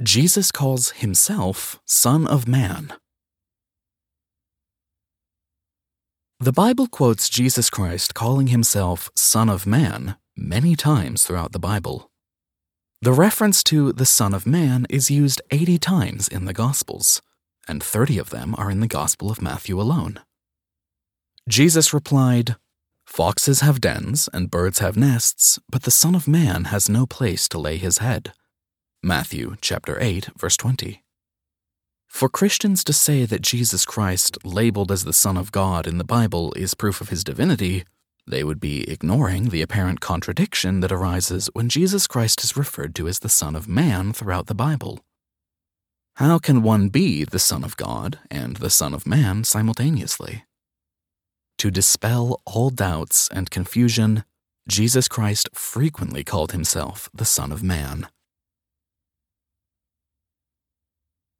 Jesus calls himself Son of Man. The Bible quotes Jesus Christ calling himself Son of Man many times throughout the Bible. The reference to the Son of Man is used 80 times in the Gospels, and 30 of them are in the Gospel of Matthew alone. Jesus replied, Foxes have dens and birds have nests, but the Son of Man has no place to lay his head. Matthew chapter 8 verse 20. For Christians to say that Jesus Christ, labeled as the Son of God in the Bible, is proof of his divinity, they would be ignoring the apparent contradiction that arises when Jesus Christ is referred to as the Son of Man throughout the Bible. How can one be the Son of God and the Son of Man simultaneously? To dispel all doubts and confusion, Jesus Christ frequently called himself the Son of Man.